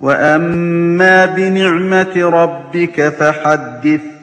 وأما بنعمة ربك فحدث